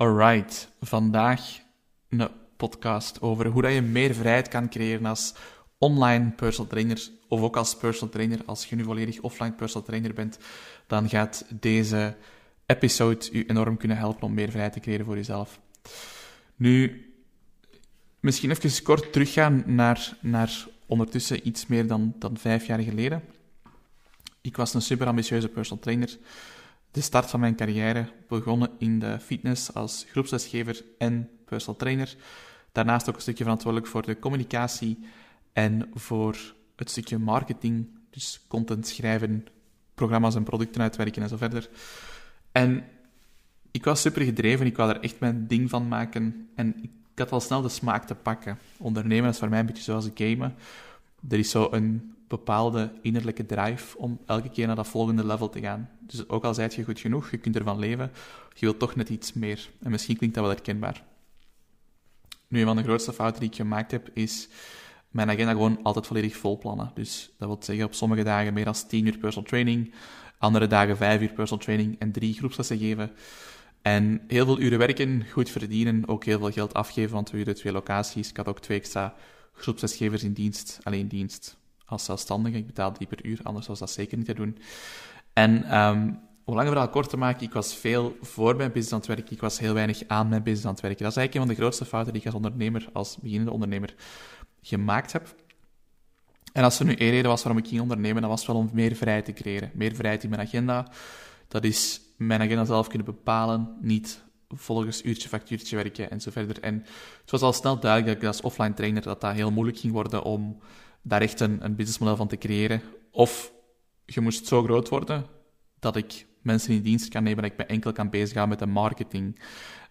Alright, vandaag een podcast over hoe dat je meer vrijheid kan creëren als online personal trainer of ook als personal trainer. Als je nu volledig offline personal trainer bent, dan gaat deze episode u enorm kunnen helpen om meer vrijheid te creëren voor jezelf. Nu, misschien even kort teruggaan naar, naar ondertussen iets meer dan, dan vijf jaar geleden. Ik was een super ambitieuze personal trainer de start van mijn carrière begonnen in de fitness als groepslesgever en personal trainer. Daarnaast ook een stukje verantwoordelijk voor de communicatie en voor het stukje marketing, dus content schrijven, programma's en producten uitwerken en zo verder. En ik was super gedreven, ik wou er echt mijn ding van maken en ik had al snel de smaak te pakken. Ondernemen is voor mij een beetje zoals gamen. Er is zo een bepaalde innerlijke drive om elke keer naar dat volgende level te gaan. Dus ook al zijt je goed genoeg, je kunt ervan leven, je wilt toch net iets meer. En misschien klinkt dat wel herkenbaar. Nu, een van de grootste fouten die ik gemaakt heb, is mijn agenda gewoon altijd volledig vol plannen. Dus dat wil zeggen op sommige dagen meer dan 10 uur personal training, andere dagen 5 uur personal training en drie groepslessen geven. En heel veel uren werken, goed verdienen, ook heel veel geld afgeven, want we huren twee locaties. Ik had ook twee extra groepslesgevers in dienst, alleen dienst als zelfstandige. Ik betaalde die per uur, anders was dat zeker niet te doen. En um, om lang verhaal kort te maken, ik was veel voor mijn business aan het werken. Ik was heel weinig aan mijn business aan het werken. Dat is eigenlijk een van de grootste fouten die ik als ondernemer, als beginnende ondernemer, gemaakt heb. En als er nu één reden was waarom ik ging ondernemen, dat was wel om meer vrijheid te creëren. Meer vrijheid in mijn agenda. Dat is mijn agenda zelf kunnen bepalen, niet volgens uurtje, factuurtje werken en zo verder. En het was al snel duidelijk dat ik als offline trainer dat dat heel moeilijk ging worden om daar echt een, een businessmodel van te creëren. Of je moest zo groot worden dat ik mensen in dienst kan nemen, dat ik me enkel kan bezighouden met de marketing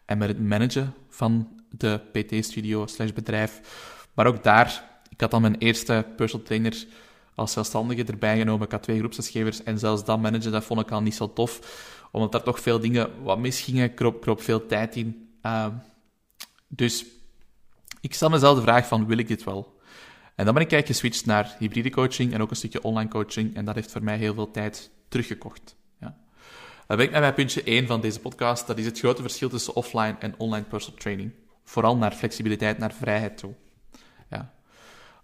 en met het managen van de PT-studio slash bedrijf. Maar ook daar, ik had dan mijn eerste personal trainer als zelfstandige erbij genomen. Ik had twee en zelfs dat managen, dat vond ik al niet zo tof. Omdat daar toch veel dingen wat misgingen, kroop, kroop veel tijd in. Uh, dus ik stel mezelf de vraag van, wil ik dit wel? En dan ben ik eigenlijk geswitcht naar hybride coaching en ook een stukje online coaching. En dat heeft voor mij heel veel tijd teruggekocht. Ja. Dan ben ik naar puntje 1 van deze podcast. Dat is het grote verschil tussen offline en online personal training. Vooral naar flexibiliteit, naar vrijheid toe. Ja.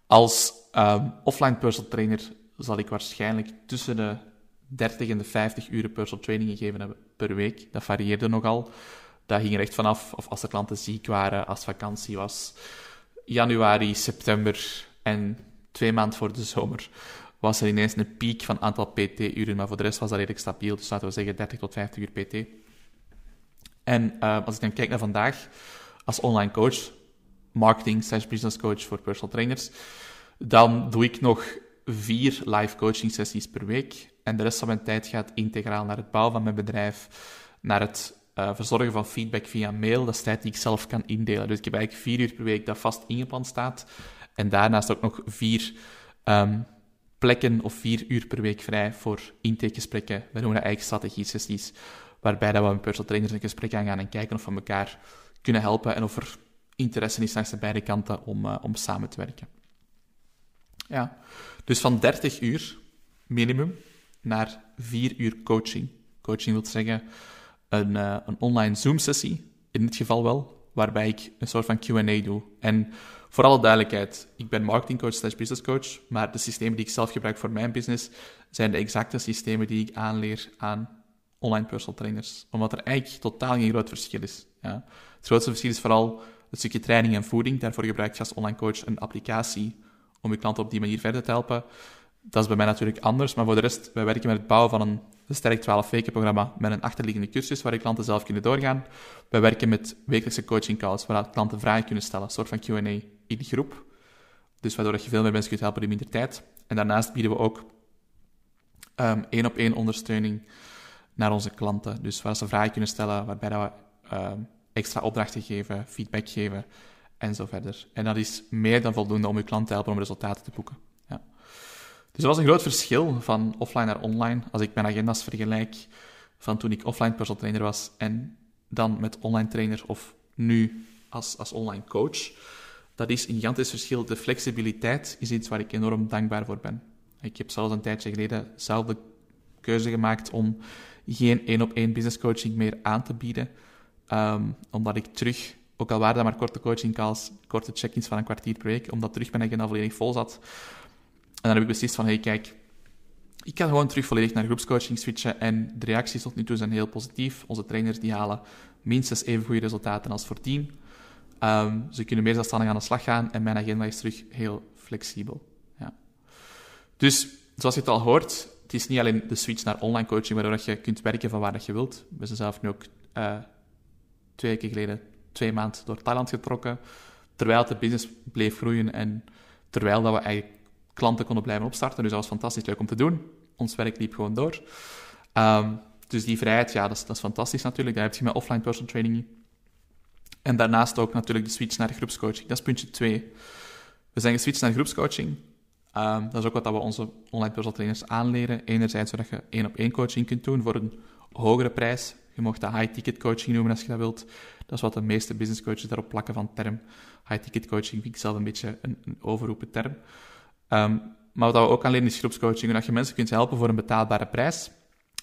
Als um, offline personal trainer zal ik waarschijnlijk tussen de 30 en de 50 uren personal training gegeven hebben per week. Dat varieerde nogal. Dat ging er echt vanaf of als de klanten ziek waren, als vakantie was. Januari, september, en twee maanden voor de zomer was er ineens een piek van aantal PT-uren, maar voor de rest was dat redelijk stabiel. Dus laten we zeggen 30 tot 50 uur PT. En uh, als ik dan kijk naar vandaag, als online coach, marketing slash business coach voor personal trainers, dan doe ik nog vier live coaching sessies per week. En de rest van mijn tijd gaat integraal naar het bouwen van mijn bedrijf, naar het uh, verzorgen van feedback via mail. Dat is tijd die ik zelf kan indelen. Dus ik heb eigenlijk vier uur per week dat vast ingepland staat. En daarnaast ook nog vier um, plekken of vier uur per week vrij voor intakegesprekken. We noemen dat eigenlijk strategie-sessies, waarbij dat we met personal trainers een gesprek aan gaan en kijken of we elkaar kunnen helpen en of er interesse is langs de beide kanten om, uh, om samen te werken. Ja, dus van 30 uur minimum naar 4 uur coaching. Coaching wil zeggen een, uh, een online Zoom-sessie, in dit geval wel, waarbij ik een soort van Q&A doe. En voor alle duidelijkheid, ik ben marketingcoach slash business coach, maar de systemen die ik zelf gebruik voor mijn business zijn de exacte systemen die ik aanleer aan online personal trainers. Omdat er eigenlijk totaal geen groot verschil is. Ja. Het grootste verschil is vooral het stukje training en voeding. Daarvoor gebruik je als online coach een applicatie om je klanten op die manier verder te helpen. Dat is bij mij natuurlijk anders, maar voor de rest, wij werken met het bouwen van een sterk 12 weken programma met een achterliggende cursus waar je klanten zelf kunnen doorgaan. Wij werken met wekelijkse coaching calls waar klanten vragen kunnen stellen, een soort van Q&A in de groep. Dus waardoor je veel meer mensen kunt helpen in minder tijd. En daarnaast bieden we ook um, één op één ondersteuning naar onze klanten. Dus waar ze vragen kunnen stellen, waarbij we um, extra opdrachten geven, feedback geven en zo verder. En dat is meer dan voldoende om je klant te helpen om resultaten te boeken. Dus er was een groot verschil van offline naar online. Als ik mijn agenda's vergelijk van toen ik offline personal trainer was en dan met online trainer of nu als, als online coach dat is een gigantisch verschil. De flexibiliteit is iets waar ik enorm dankbaar voor ben. Ik heb zelfs een tijdje geleden zelf keuze gemaakt om geen één op één business coaching meer aan te bieden. Ehm, omdat ik terug, ook al waren dat maar korte coaching calls, korte check-ins van een kwartier per week, omdat terug mijn agenda volledig vol zat. En dan heb ik beslist van, hey, kijk, ik kan gewoon terug volledig naar groepscoaching switchen en de reacties tot nu toe zijn heel positief. Onze trainers die halen minstens even goede resultaten als voor team. Ehm, ze kunnen meer zelfstandig aan de slag gaan en mijn agenda is terug heel flexibel. Ja. Dus, zoals je het al hoort, het is niet alleen de switch naar online coaching, waardoor je kunt werken van waar dat je wilt. We zijn zelf nu ook uh, twee weken geleden, twee maanden door Thailand getrokken, terwijl de business bleef groeien en terwijl dat we eigenlijk klanten konden blijven opstarten. Dus dat was fantastisch leuk om te doen. Ons werk liep gewoon door. Um, dus die vrijheid, ja, dat is, dat is fantastisch natuurlijk. Daar heb je met offline personal training. En daarnaast ook natuurlijk de switch naar groepscoaching. Dat is puntje 2. We zijn geswitcht naar groepscoaching. Um, dat is ook wat we onze online personal trainers aanleren. Enerzijds zodat je één op één coaching kunt doen voor een hogere prijs. Je mocht dat high-ticket coaching noemen als je dat wilt. Dat is wat de meeste business coaches daarop plakken van term. High-ticket coaching vind ik zelf een beetje een, een overroepen term. Um, maar wat we ook aanleren is groepscoaching. Dat je mensen kunt helpen voor een betaalbare prijs.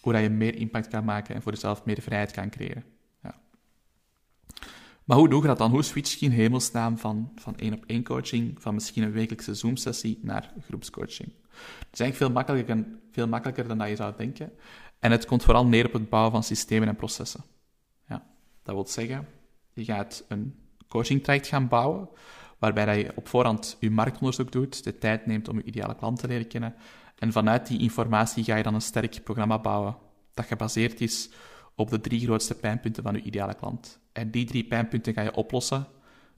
Hoe dat je meer impact kan maken en voor jezelf meer vrijheid kan creëren. Ja. Maar hoe doe je dat dan? Hoe switch je in hemelsnaam van, van één op één coaching, van misschien een wekelijkse Zoom-sessie naar groepscoaching? Het is eigenlijk veel makkelijker, veel makkelijker dan dat je zou denken. En het komt vooral neer op het bouwen van systemen en processen. Ja, dat wil zeggen, je gaat een coaching traject gaan bouwen, waarbij je op voorhand je marktonderzoek doet, de tijd neemt om je ideale klant te leren kennen. En vanuit die informatie ga je dan een sterk programma bouwen dat gebaseerd is op de drie grootste pijnpunten van je ideale klant. En die drie pijnpunten ga je oplossen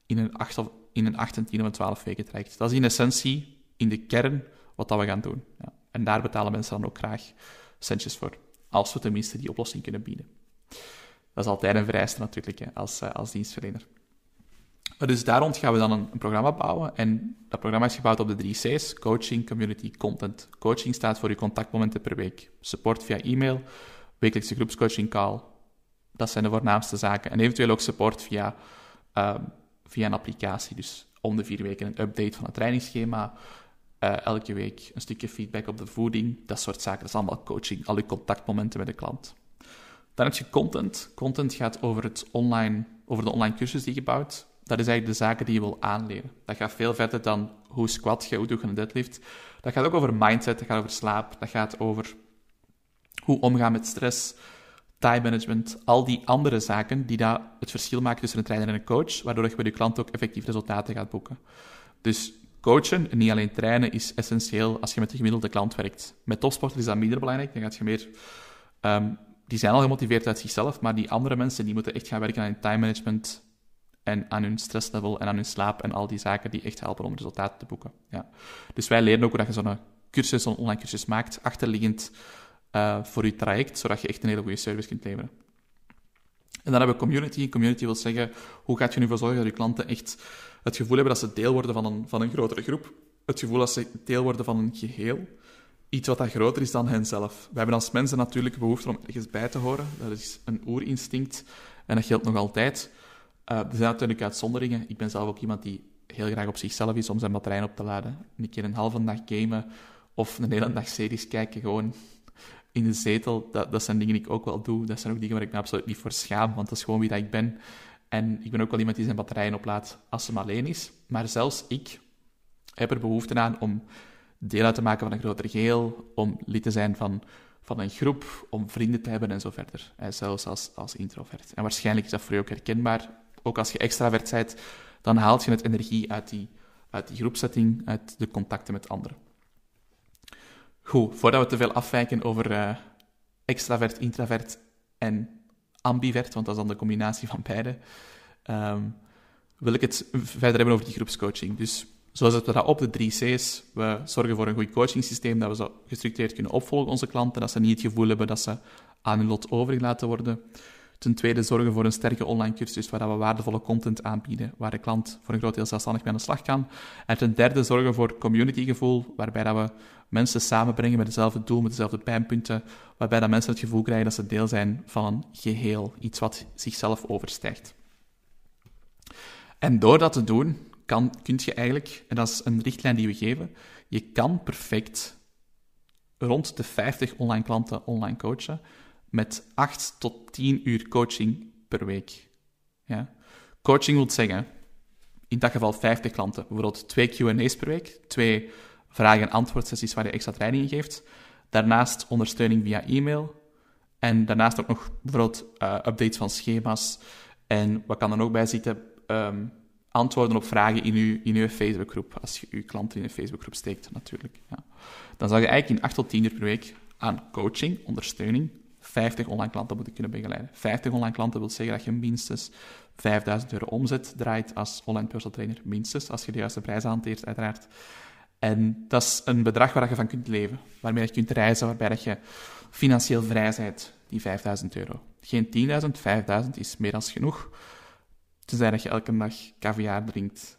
in een 8, of, in een 8 10 of een 12 weken traject. Dat is in essentie, in de kern, wat dat we gaan doen. Ja. En daar betalen mensen dan ook graag centjes voor als we tenminste die oplossing kunnen bieden. Dat is altijd een vereiste natuurlijk, hè, als, eh, als dienstverlener. Dus daar rond gaan we dan een, programma bouwen. En dat programma is gebouwd op de drie C's: coaching, community, content. Coaching staat voor je contactmomenten per week. Support via e-mail, wekelijkse groepscoaching call. Dat zijn de voornaamste zaken. En eventueel ook support via, uh, via een applicatie. Dus om de vier weken een update van het trainingsschema, uh, elke week een stukje feedback op de voeding, dat soort zaken. Dat is allemaal coaching, al je contactmomenten met de klant. Dan heb je content. Content gaat over, het online, over de online cursus die je bouwt. Dat is eigenlijk de zaken die je wil aanleren. Dat gaat veel verder dan hoe squat je, hoe doe je een deadlift. Dat gaat ook over mindset, dat gaat over slaap, dat gaat over hoe omgaan met stress, time management, al die andere zaken die dat het verschil maken tussen een trainer en een coach, waardoor je bij je klant ook effectief resultaten gaat boeken. Dus coachen, en niet alleen trainen, is essentieel als je met de gemiddelde klant werkt. Met topsporters is dat minder belangrijk. Dan gaat je meer... Um, die zijn al gemotiveerd uit zichzelf, maar die andere mensen die moeten echt gaan werken aan time management en aan hun stresslevel en aan hun slaap en al die zaken die echt helpen om resultaten te boeken. Ja. Dus wij leren ook hoe dat je zo'n cursus, zo'n online cursus maakt, achterliggend uh, voor je traject, zodat je echt een hele goede service kunt leveren. En dan hebben we community. Community wil zeggen, hoe gaat je ervoor zorgen dat je klanten echt het gevoel hebben dat ze deel worden van een, van een grotere groep. Het gevoel dat ze deel worden van een geheel. Iets wat groter is dan henzelf. We hebben als mensen natuurlijk behoefte om ergens bij te horen. Dat is een oerinstinct. En dat geldt nog altijd. Er zijn natuurlijk uitzonderingen. Ik ben zelf ook iemand die heel graag op zichzelf is om zijn batterijen op te laden. Een keer een halve dag gamen of een hele dag series kijken, gewoon in de zetel. Dat, dat zijn dingen die ik ook wel doe. Dat zijn ook dingen waar ik me absoluut niet voor schaam, want dat is gewoon wie dat ik ben. En ik ben ook wel iemand die zijn batterijen oplaadt als ze alleen is. Maar zelfs ik heb er behoefte aan om deel uit te maken van een groter geheel, om lid te zijn van, van een groep, om vrienden te hebben en zo verder. zelfs als, als introvert. En waarschijnlijk is dat voor je ook herkenbaar. Ook als je extravert bent, dan haalt je het energie uit die, uit die groepsetting, uit de contacten met anderen. Goed, voordat we te veel afwijken over uh, extravert, introvert en ambivert, want dat is dan de combinatie van beide, um, wil ik het verder hebben over die groepscoaching. Dus zoals we dat op de drie C's, we zorgen voor een goed coachingsysteem, dat we zo gestructureerd kunnen opvolgen onze klanten, dat ze niet het gevoel hebben dat ze aan hun lot overgelaten worden. Ten tweede zorgen voor een sterke online cursus waar we waardevolle content aanbieden, waar de klant voor een groot deel zelfstandig mee aan de slag kan. En ten derde zorgen voor communitygevoel, waarbij dat we mensen samenbrengen met hetzelfde doel, met dezelfde pijnpunten, waarbij dat mensen het gevoel krijgen dat ze deel zijn van een geheel, iets wat zichzelf overstijgt. En door dat te doen, kan, kun je eigenlijk, en dat is een richtlijn die we geven, je kan perfect rond de 50 online klanten online coachen met 8 tot 10 uur coaching per week. Ja? Coaching wil zeggen, in dat geval 50 klanten, bijvoorbeeld twee Q&A's per week, twee vragen- en antwoordsessies waar je extra training geeft. Daarnaast ondersteuning via e-mail. En daarnaast ook nog bijvoorbeeld uh, updates van schema's. En wat kan er ook bij zitten? Um, antwoorden op vragen in uw, in uw Facebookgroep. Als je uw klanten in een Facebookgroep steekt, natuurlijk. Ja. Dan zou je eigenlijk in 8 tot 10 uur per week aan coaching, ondersteuning, 50 online klanten moeten kunnen begeleiden. 50 online klanten wil zeggen dat je minstens 5000 euro omzet draait als online personal trainer. Minstens, als je de juiste prijs hanteert, uiteraard. En dat is een bedrag waar je van kunt leven, waarmee je kunt reizen, waarbij dat je financieel vrij bent, die 5000 euro. Geen 10.000, 5000 is meer dan genoeg. Tenzij dat je elke dag caviar drinkt,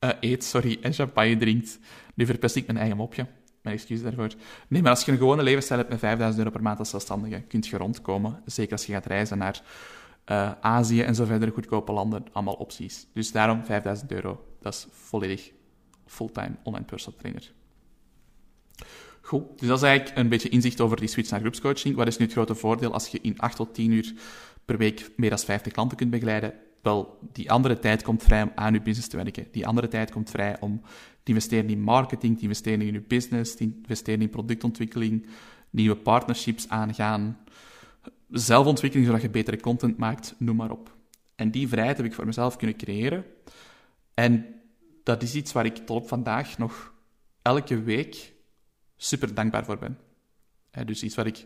uh, eet, sorry, en champagne drinkt. Nu verpest ik mijn eigen mopje. Mijn excuus daarvoor. Nee, maar als je een gewone levensstijl hebt met 5000 euro per maand als zelfstandige, kun je rondkomen. Zeker als je gaat reizen naar uh, Azië en zo verder, goedkope landen, allemaal opties. Dus daarom 5000 euro. Dat is volledig fulltime online personal trainer. Goed, dus dat is eigenlijk een beetje inzicht over die switch naar groepscoaching. Wat is nu het grote voordeel als je in 8 tot 10 uur per week meer dan 50 klanten kunt begeleiden? Wel, die andere tijd komt vrij om aan je business te werken. Die andere tijd komt vrij om te investeren in marketing, te investeren in je business, te investeren in productontwikkeling, nieuwe partnerships aangaan, zelfontwikkeling zodat je betere content maakt, noem maar op. En die vrijheid heb ik voor mezelf kunnen creëren. En dat is iets waar ik tot op vandaag nog elke week super dankbaar voor ben. dus iets waar ik,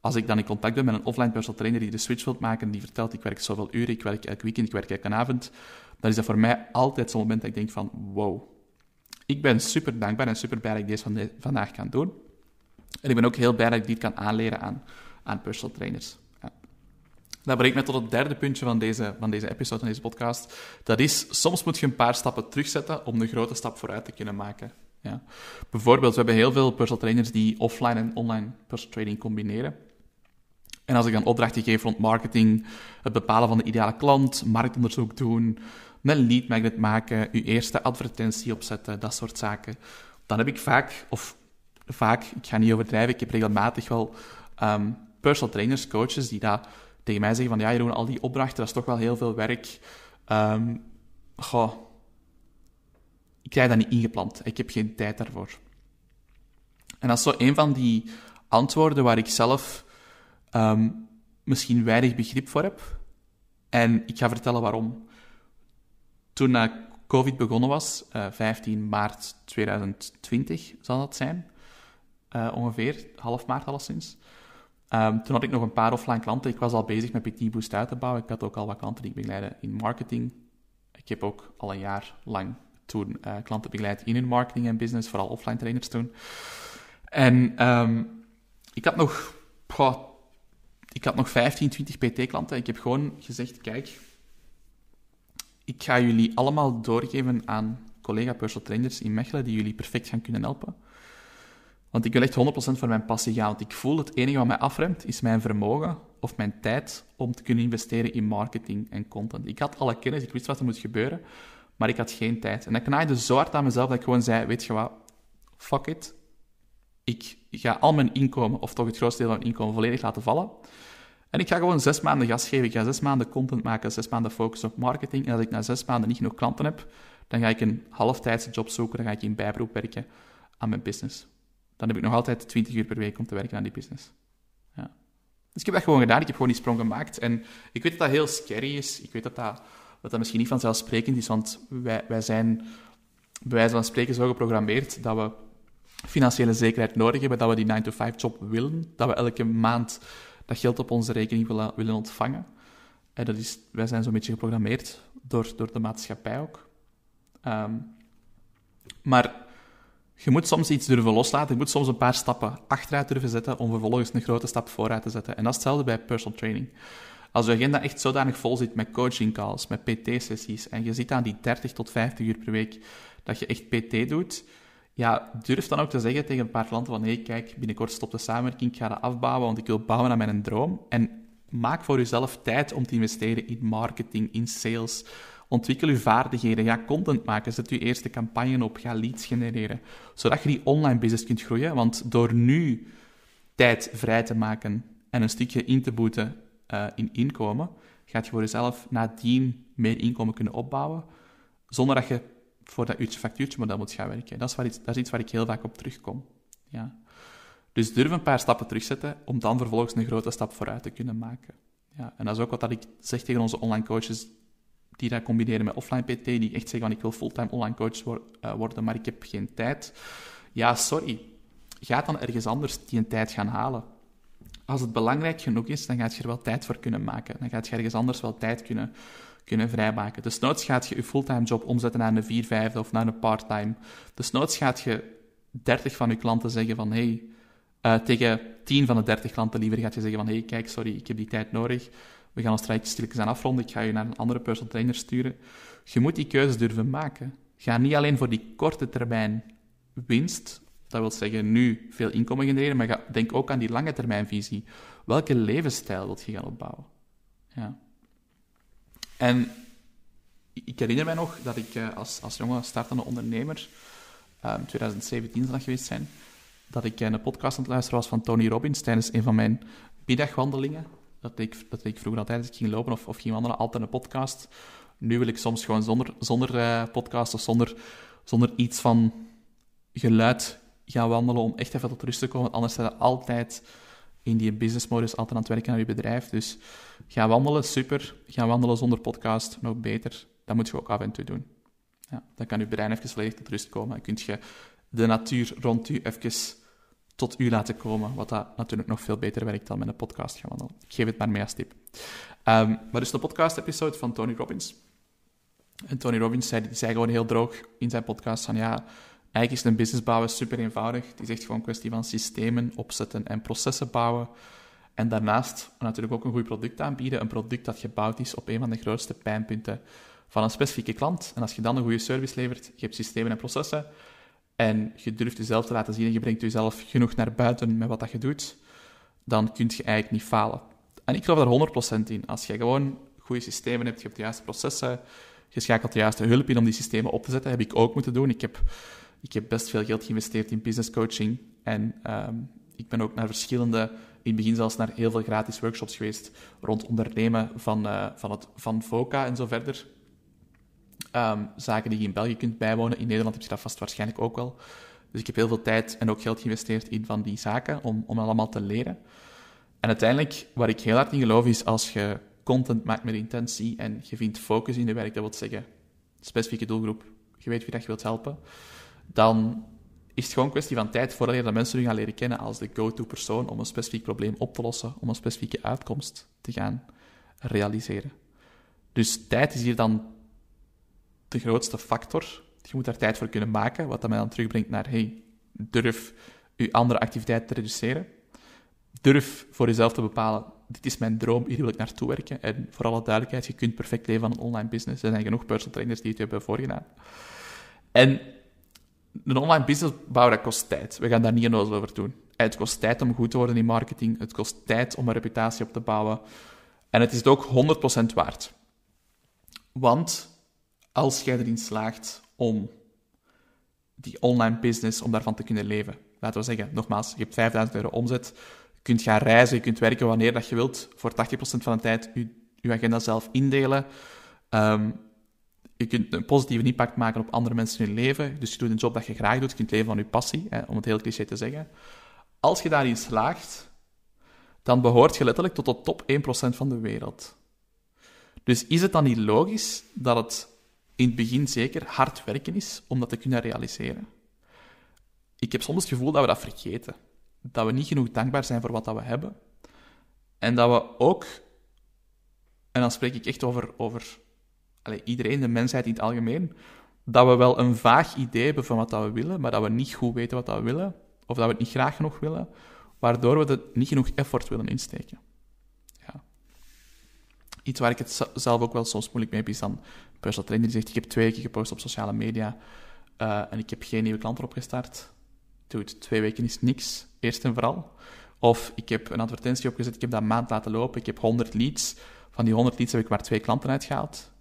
als ik dan in contact ben met een offline personal trainer die de switch wilt maken, die vertelt ik werk zoveel uren, ik werk elk weekend, ik werk elke avond, dan is dat voor mij altijd zo'n moment dat ik denk van wow. Ik ben super dankbaar en super blij dat ik deze vandaag kan doen. En ik ben ook heel blij dat ik dit kan aanleren aan, aan personal trainers. Dat brengt mij tot het derde puntje van deze, van deze episode, van deze podcast. Dat is, soms moet je een paar stappen terugzetten om de grote stap vooruit te kunnen maken. Ja. Bijvoorbeeld, we hebben heel veel personal trainers die offline en online personal training combineren. En als ik dan opdrachten geef rond marketing, het bepalen van de ideale klant, marktonderzoek doen, een lead magnet maken, uw eerste advertentie opzetten, dat soort zaken, dan heb ik vaak, of vaak, ik ga niet overdrijven, ik heb regelmatig wel um, personal trainers, coaches, die dat tegen mij zeggen van, ja, Jeroen, al die opdrachten, dat is toch wel heel veel werk. Um, goh, ik krijg dat niet ingepland. Ik heb geen tijd daarvoor. En dat is zo een van die antwoorden waar ik zelf um, misschien weinig begrip voor heb. En ik ga vertellen waarom. Toen COVID begonnen was, uh, eh, 15 maart 2020 zal dat zijn, uh, ongeveer, half maart alleszins, Um, toen had ik nog een paar offline klanten. Ik was al bezig met PT Boost uit te bouwen. Ik had ook al wat klanten die ik begeleide in marketing. Ik heb ook al een jaar lang toen uh, klanten begeleid in hun marketing en business, vooral offline trainers toen. En um, ik had nog, ik had nog 15, 20 PT-klanten. Ik heb gewoon gezegd, kijk, ik ga jullie allemaal doorgeven aan collega personal trainers in Mechelen die jullie perfect gaan kunnen helpen. Want ik wil echt 100% voor mijn passie gaan. Want ik voel het enige wat mij afremt, is mijn vermogen of mijn tijd om te kunnen investeren in marketing en content. Ik had alle kennis, ik wist wat er moest gebeuren, maar ik had geen tijd. En dat knaaide zo hard aan mezelf dat ik gewoon zei, weet je wat, fuck it. Ik ga al mijn inkomen, of toch het grootste deel van mijn inkomen, volledig laten vallen. En ik ga gewoon zes maanden gas geven. Ik ga zes maanden content maken, zes maanden focussen op marketing. En als ik na zes maanden niet genoeg klanten heb, dan ga ik een halftijdse job zoeken, dan ga ik in bijberoep werken aan mijn business dan heb ik nog altijd 20 uur per week om te werken aan die business. Ja. Dus ik heb dat gewoon gedaan. Ik heb gewoon die sprong gemaakt. En ik weet dat dat heel scary is. Ik weet dat dat, dat, dat misschien niet vanzelfsprekend is, want wij, wij zijn bij wijze van spreken zo geprogrammeerd dat we financiële zekerheid nodig hebben, dat we die 9-to-5-job willen, dat we elke maand dat geld op onze rekening willen, willen ontvangen. En dat is, wij zijn zo'n beetje geprogrammeerd door, door de maatschappij ook. Um, maar je moet soms iets durven loslaten. Je moet soms een paar stappen achteruit durven zetten om vervolgens een grote stap vooruit te zetten. En dat is hetzelfde bij personal training. Als je agenda echt zodanig vol zit met coaching calls, met PT-sessies, en je zit aan die 30 tot 50 uur per week dat je echt PT doet, ja, durf dan ook te zeggen tegen een paar klanten van hé, hey, kijk, binnenkort stopt de samenwerking, ik ga dat afbouwen, want ik wil bouwen aan mijn droom. En maak voor jezelf tijd om te investeren in marketing, in sales, Ontwikkel je vaardigheden, ga content maken, zet je eerste campagne op, ga leads genereren. Zodat je die online business kunt groeien. Want door nu tijd vrij te maken en een stukje in te boeten uh, in inkomen, gaat je voor jezelf nadien meer inkomen kunnen opbouwen, zonder dat je voor dat uurtje factuurtje model moet gaan werken. Dat is, waar iets, dat iets waar ik heel vaak op terugkom. Ja. Dus durf een paar stappen terugzetten om dan vervolgens een grote stap vooruit te kunnen maken. Ja, en dat is ook wat ik zeg tegen onze online coaches die dat combineren met offline PT, die echt zeggen van ik wil fulltime online coach eh, worden, maar ik heb geen tijd. Ja, sorry. Ga dan ergens anders die een tijd gaan halen. Als het belangrijk genoeg is, dan gaat je er wel tijd voor kunnen maken. Dan gaat je ergens anders wel tijd kunnen, kunnen vrijmaken. Dus noods gaat je je fulltime job omzetten naar een 4 5 of naar een parttime. Dus noods gaat je 30 van je klanten zeggen van hey, uh, tegen 10 van de 30 klanten liever gaat je zeggen van hey, kijk, sorry, ik heb die tijd nodig. We gaan ons traject stilletjes aan afronden. Ik ga je naar een andere personal trainer sturen. Je moet die keuzes durven maken. Ga niet alleen voor die korte termijn winst, dat wil zeggen nu veel inkomen genereren, maar ga, denk ook aan die lange termijn visie. Welke levensstijl wil je gaan opbouwen? Ja. En ik herinner mij nog dat ik uh, als, als jonge startende ondernemer, uh, 2017 zal dat geweest zijn, dat ik een podcast aan het luisteren was van Tony Robbins tijdens een van mijn middagwandelingen. Dat ik, dat ik vroeger altijd ik ging lopen of, of ging wandelen, altijd een podcast. Nu wil ik soms gewoon zonder, zonder uh, podcast of zonder, zonder iets van geluid gaan wandelen om echt even tot rust te komen. Anders sta je altijd in die businessmodus, altijd aan het werken aan je bedrijf. Dus ga wandelen, super. Ga wandelen zonder podcast, nog beter. Dat moet je ook af en toe doen. Ja, dan kan je brein even volledig tot rust komen. Dan kun je de natuur rond u even tot u laten komen, wat dat natuurlijk nog veel beter werkt dan met een podcast gaan wandelen. Ik geef het maar mee als tip. Um, maar dus de podcast-episode van Tony Robbins. En Tony Robbins zei, zei gewoon heel droog in zijn podcast van ja, eigenlijk is een business bouwen super eenvoudig. Het is echt gewoon een kwestie van systemen opzetten en processen bouwen. En daarnaast natuurlijk ook een goed product aanbieden. Een product dat gebouwd is op een van de grootste pijnpunten van een specifieke klant. En als je dan een goede service levert, je hebt systemen en processen, en je durft jezelf te laten zien en je brengt jezelf genoeg naar buiten met wat dat je doet, dan kun je eigenlijk niet falen. En ik geloof daar 100% in. Als je gewoon goede systemen hebt, je hebt de juiste processen, je schakelt de juiste hulp in om die systemen op te zetten, heb ik ook moeten doen. Ik heb, ik heb best veel geld geïnvesteerd in business coaching en um, ik ben ook naar verschillende, in het begin zelfs naar heel veel gratis workshops geweest rond ondernemen van, uh, van, het, van VOCA en zo verder. Um, zaken die je in België kunt bijwonen. In Nederland heb je dat vast waarschijnlijk ook wel. Dus ik heb heel veel tijd en ook geld geïnvesteerd in van die zaken om, om allemaal te leren. En uiteindelijk, waar ik heel hard in geloof, is als je content maakt met intentie en je vindt focus in je werk, dat wil zeggen, specifieke doelgroep, je weet wie dat je wilt helpen, dan is het gewoon een kwestie van tijd voordat je dat mensen nu gaan leren kennen als de go-to persoon om een specifiek probleem op te lossen, om een specifieke uitkomst te gaan realiseren. Dus tijd is hier dan de grootste factor. Je moet daar tijd voor kunnen maken, wat dat mij dan terugbrengt naar, hey, durf je andere activiteiten te reduceren. Durf voor jezelf te bepalen, dit is mijn droom, hier wil ik naartoe werken. En voor alle duidelijkheid, je kunt perfect leven van een online business. Er zijn genoeg personal trainers die het hebben voorgedaan. En een online business bouwen, kost tijd. We gaan daar niet onnozel over doen. Het kost tijd om goed te worden in marketing. Het kost tijd om een reputatie op te bouwen. En het is ook 100% waard. Want als jij erin slaagt om die online business, om daarvan te kunnen leven. Laten we zeggen, nogmaals, je hebt 5000 euro omzet, je kunt gaan reizen, je kunt werken wanneer dat je wilt, voor 80% van de tijd je, agenda zelf indelen. Um, je kunt een positieve impact maken op andere mensen in je leven, dus je doet een job dat je graag doet, je kunt leven van je passie, hè, om het heel cliché te zeggen. Als je daarin slaagt, dan behoort je letterlijk tot de top 1% van de wereld. Dus is het dan niet logisch dat het in het begin zeker hard werken is om dat te kunnen realiseren. Ik heb soms het gevoel dat we dat vergeten. Dat we niet genoeg dankbaar zijn voor wat dat we hebben. En dat we ook, en dan spreek ik echt over, over iedereen, de mensheid in het algemeen, dat we wel een vaag idee hebben van wat dat we willen, maar dat we niet goed weten wat dat we willen, of dat we het niet graag genoeg willen, waardoor we er niet genoeg effort willen insteken. Ja. Iets waar ik het zelf ook wel soms moeilijk mee heb, is dan personal trainer die zegt, ik heb twee keer gepost op sociale media uh, en ik heb geen nieuwe klanten opgestart. Dude, twee weken is niks, eerst en vooral. Of ik heb een advertentie opgezet, ik heb dat een maand laten lopen, ik heb 100 leads. Van die 100 leads heb ik maar twee klanten uitgehaald.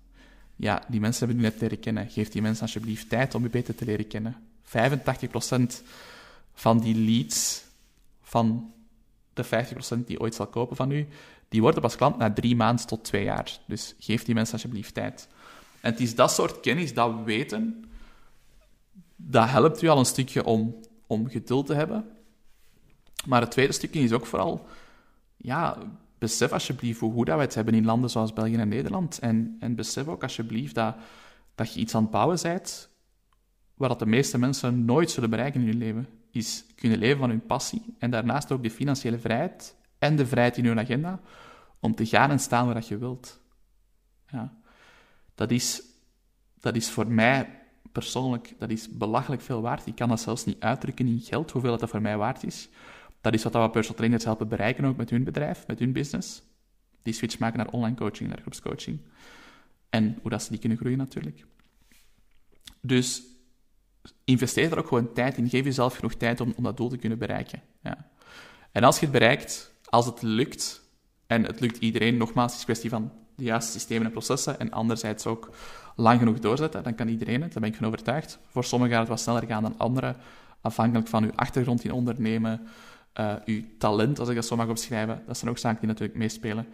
Ja, die mensen hebben u net leren kennen. Geef die mensen alsjeblieft tijd om u beter te leren kennen. 85% van die leads, van de 50% die ooit zal kopen van u, die worden pas klant na drie maanden tot twee jaar. Dus geef die mensen alsjeblieft tijd. En het is dat soort kennis, dat weten, dat helpt u al een stukje om, om geduld te hebben. Maar het tweede stukje is ook vooral, ja, besef alsjeblieft hoe goed dat we het hebben in landen zoals België en Nederland. En, en besef ook alsjeblieft dat, dat je iets aan het bouwen bent waar dat de meeste mensen nooit zullen bereiken in hun leven. Is kunnen leven van hun passie en daarnaast ook de financiële vrijheid en de vrijheid in hun agenda om te gaan en staan waar dat je wilt. Ja. Dat, is, dat is voor mij persoonlijk dat is belachelijk veel waard. Ik kan dat zelfs niet uitdrukken in geld, hoeveel dat voor mij waard is. Dat is wat we personal trainers helpen bereiken ook met hun bedrijf, met hun business. Die switch maken naar online coaching, naar groepscoaching. En hoe dat ze die kunnen groeien natuurlijk. Dus investeer er ook gewoon tijd in. Geef jezelf genoeg tijd om, om dat doel te kunnen bereiken. Ja. En als je het bereikt, als het lukt, en het lukt iedereen, nogmaals, het is kwestie van de juiste systemen en processen, en anderzijds ook lang genoeg doorzetten, dan kan iedereen het, daar ben ik van overtuigd. Voor sommigen gaat het wat sneller gaan dan anderen, afhankelijk van uw achtergrond in ondernemen, uh, uw talent, als ik dat zo mag opschrijven. Dat zijn ook zaken die natuurlijk meespelen.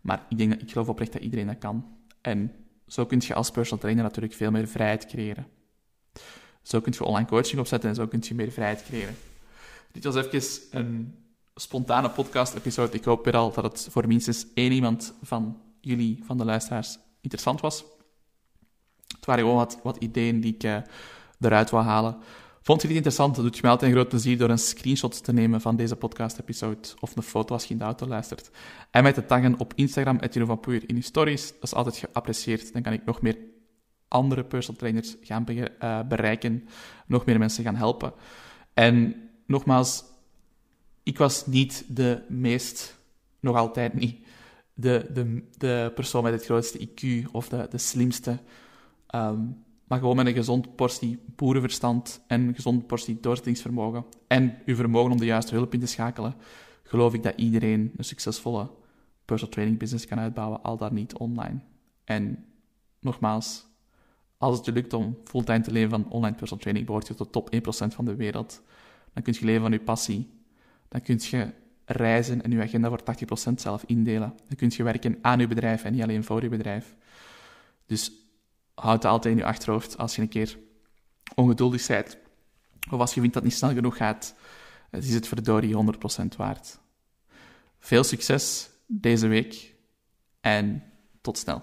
Maar ik, denk dat, ik geloof oprecht dat iedereen dat kan. En zo kun je als personal trainer natuurlijk veel meer vrijheid creëren. Zo kun je online coaching opzetten en zo kun je meer vrijheid creëren. Dit was even een spontane podcast-episode. Ik hoop weer al dat het voor minstens één iemand van jullie, van de luisteraars, interessant was. Het waren gewoon wat, wat ideeën die ik uh, eruit wil halen. Vond je dit interessant? Doet je mij altijd een groot plezier door een screenshot te nemen van deze podcast-episode of een foto als je in de auto luistert. En mij te taggen op Instagram, Etino van in je stories. Dat is altijd geapprecieerd. Dan kan ik nog meer andere personal trainers gaan uh, bereiken, nog meer mensen gaan helpen. En nogmaals, ik was niet de meest, nog altijd niet, de, de, de persoon met het grootste IQ of de, de slimste. Um, maar gewoon met een gezond portie boerenverstand en een gezond portie doorzettingsvermogen en uw vermogen om de juiste hulp in te schakelen, geloof ik dat iedereen een succesvolle personal training business kan uitbouwen, al dan niet online. En nogmaals, als het je lukt om fulltime te leven van online personal training, behoort je tot de top 1% van de wereld. Dan kun je leven van je passie. Dan kun je reizen en je agenda voor 80% zelf indelen. Dan kun je werken aan je bedrijf en niet alleen voor je bedrijf. Dus houd het altijd in je achterhoofd als je een keer ongeduldig bent. Of als je vindt dat het niet snel genoeg gaat. Het is het verdorie 100% waard. Veel succes deze week en tot snel.